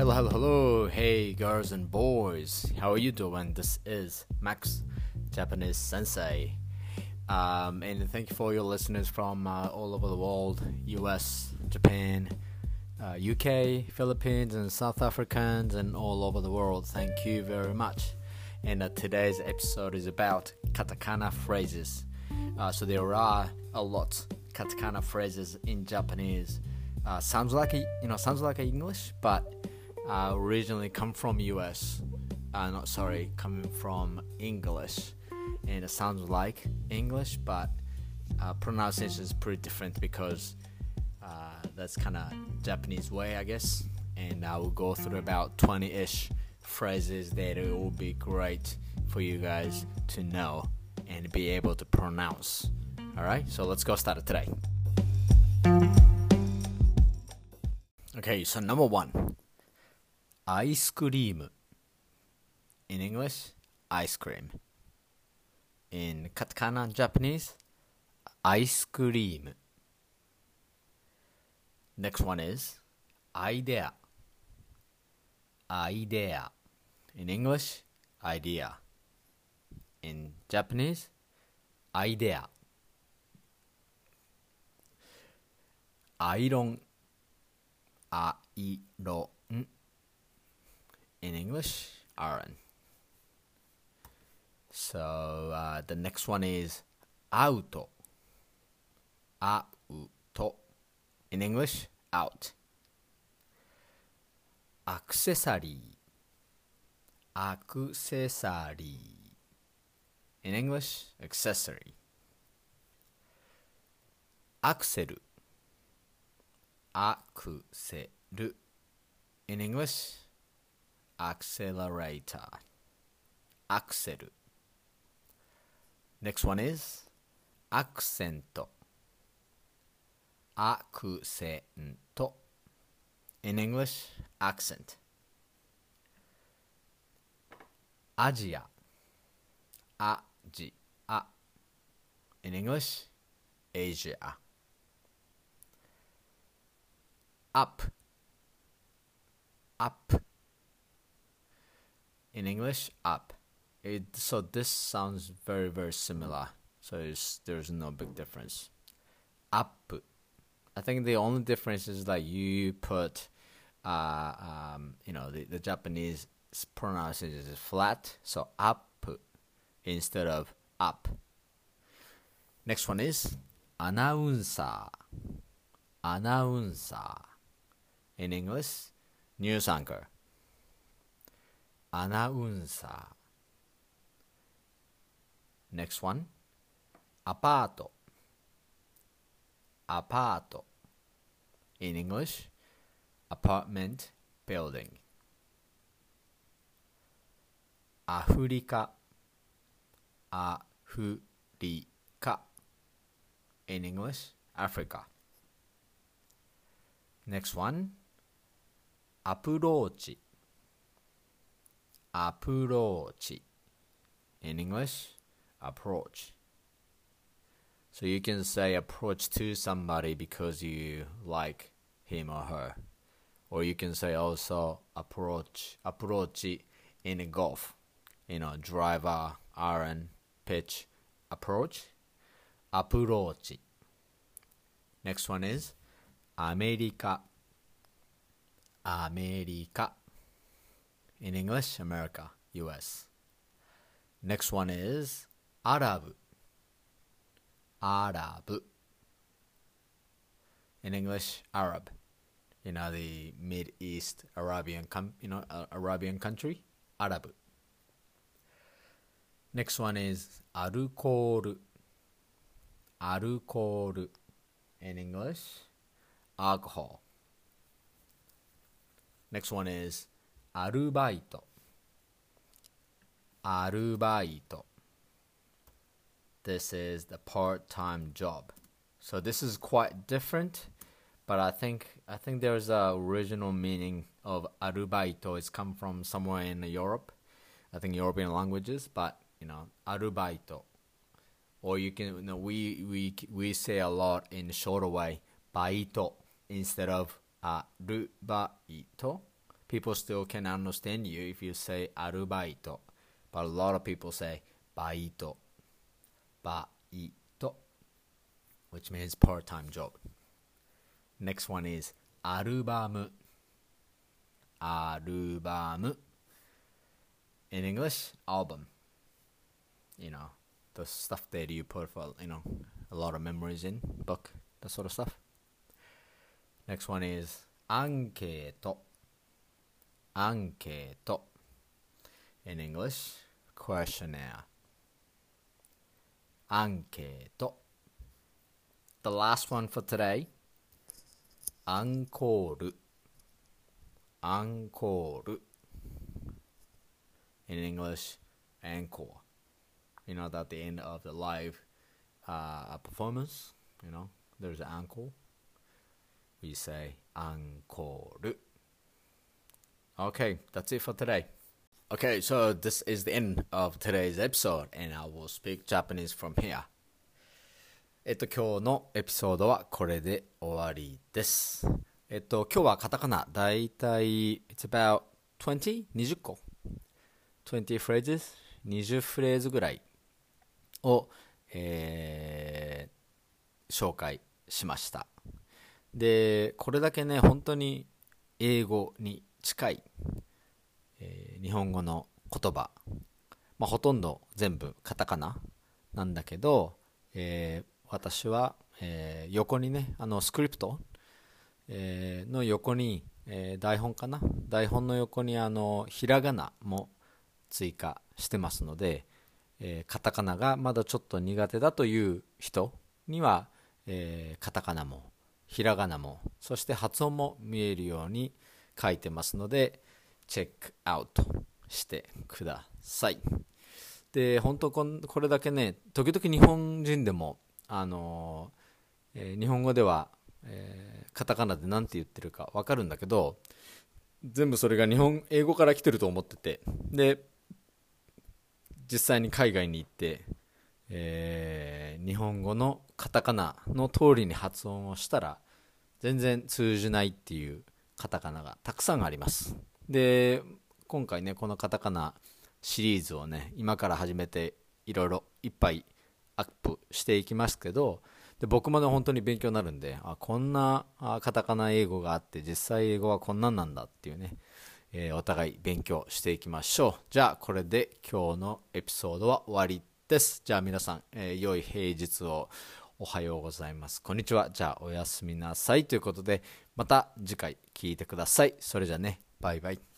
Hello, hello, hello. Hey, girls and boys. How are you doing? This is Max, Japanese sensei. Um, and thank you for your listeners from uh, all over the world US, Japan, uh, UK, Philippines, and South Africans, and all over the world. Thank you very much. And uh, today's episode is about katakana phrases. Uh, so there are a lot katakana phrases in Japanese. Uh, sounds like a, you know sounds like English, but uh, originally come from US. Uh, not sorry, coming from English, and it sounds like English, but uh, pronunciation is pretty different because uh, that's kind of Japanese way, I guess. And I will go through about 20-ish phrases that it will be great for you guys to know and be able to pronounce. All right, so let's go start it today. Okay, so number one, ice cream. In English, ice cream. In katakana Japanese, ice cream. Next one is idea. Idea. In English, idea. In Japanese, idea. Iron. Iron. In English, iron. So uh, the next one is auto. Auto. In English, out. Accessory. Accessory. In English, accessory. Axel. Axel. In English, accelerator. Axel. Next one is accent. Accent. In English, accent. Asia. Asia. In English, Asia. Up. Up. In English, up. It, so this sounds very very similar. So there's no big difference. Up. I think the only difference is that you put, uh, um, you know, the, the Japanese pronunciation is flat, so up instead of up. Next one is announcer. Announcer. In English, news anchor. Announcer. Next one. Apart. In English, apartment building. Africa. Africa. In English, Africa. Next one, approach. Approach. In English, approach. So you can say approach to somebody because you like him or her. Or you can say also approach approach in golf. You know, driver, iron, pitch, approach, approach. Next one is America. America. In English, America, US. Next one is Arab. Arab. In English, Arab. You know the Mid East Arabian, com- you know uh, Arabian country, Arab. Next one is alcohol. Alcohol. In English, alcohol. Next one is アルバイトアルバイト This is the part-time job. So this is quite different, but I think I think there's a original meaning of arubaito. It's come from somewhere in Europe, I think European languages. But you know, arubaito, or you can you know, we we we say a lot in a shorter way, baito instead of arubaito people still can understand you if you say アルバイト but a lot of people say バイトバイト which means part-time job next one is アルバムアルバム in English album you know the stuff that you put for you know a lot of memories in book that sort of stuff next one is アンケート anketo. In English, questionnaire. Anketo. The last one for today. Encore. Encore. In English, encore. You know, at the end of the live uh, performance, you know, there's an encore. We say encore. Okay that's it for today okay so this is the end of today's episode and i will speak japanese from here えっと、今日のエピソードはこれで終わりです。えっと、今日はカタカナ、だいたい、it's about 20? 20個 ?20 phrases? 20フレーズぐらいを、えー、紹介しました。で、これだけね、本当に英語に近い、日本語の言葉、まあ、ほとんど全部カタカナなんだけど、えー、私は、えー、横にね、あのスクリプト、えー、の横に、え、台本かな？台本の横にあのひらがなも追加してますので、え、カタカナがまだちょっと苦手だという人には、え、カタカナもひらがなもそして発音も見えるように書いてますのでチェックアウトしてください。で本当これだけね時々日本人でもあの、えー、日本語では、えー、カタカナで何て言ってるか分かるんだけど全部それが日本英語から来てると思っててで実際に海外に行って、えー、日本語のカタカナの通りに発音をしたら全然通じないっていうカタカナがたくさんあります。で今回ねこのカタカナシリーズをね今から始めていろいろいっぱいアップしていきますけどで僕もね本当に勉強になるんであこんなカタカナ英語があって実際英語はこんなんなんだっていうねえー、お互い勉強していきましょう。じゃあ、これで今日のエピソードは終わりです。じゃあ皆さん、えー、良い平日をおはようございます。こんにちは。じゃあ、おやすみなさい。ということで、また次回聞いてください。それじゃね、バイバイ。